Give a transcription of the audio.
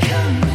come.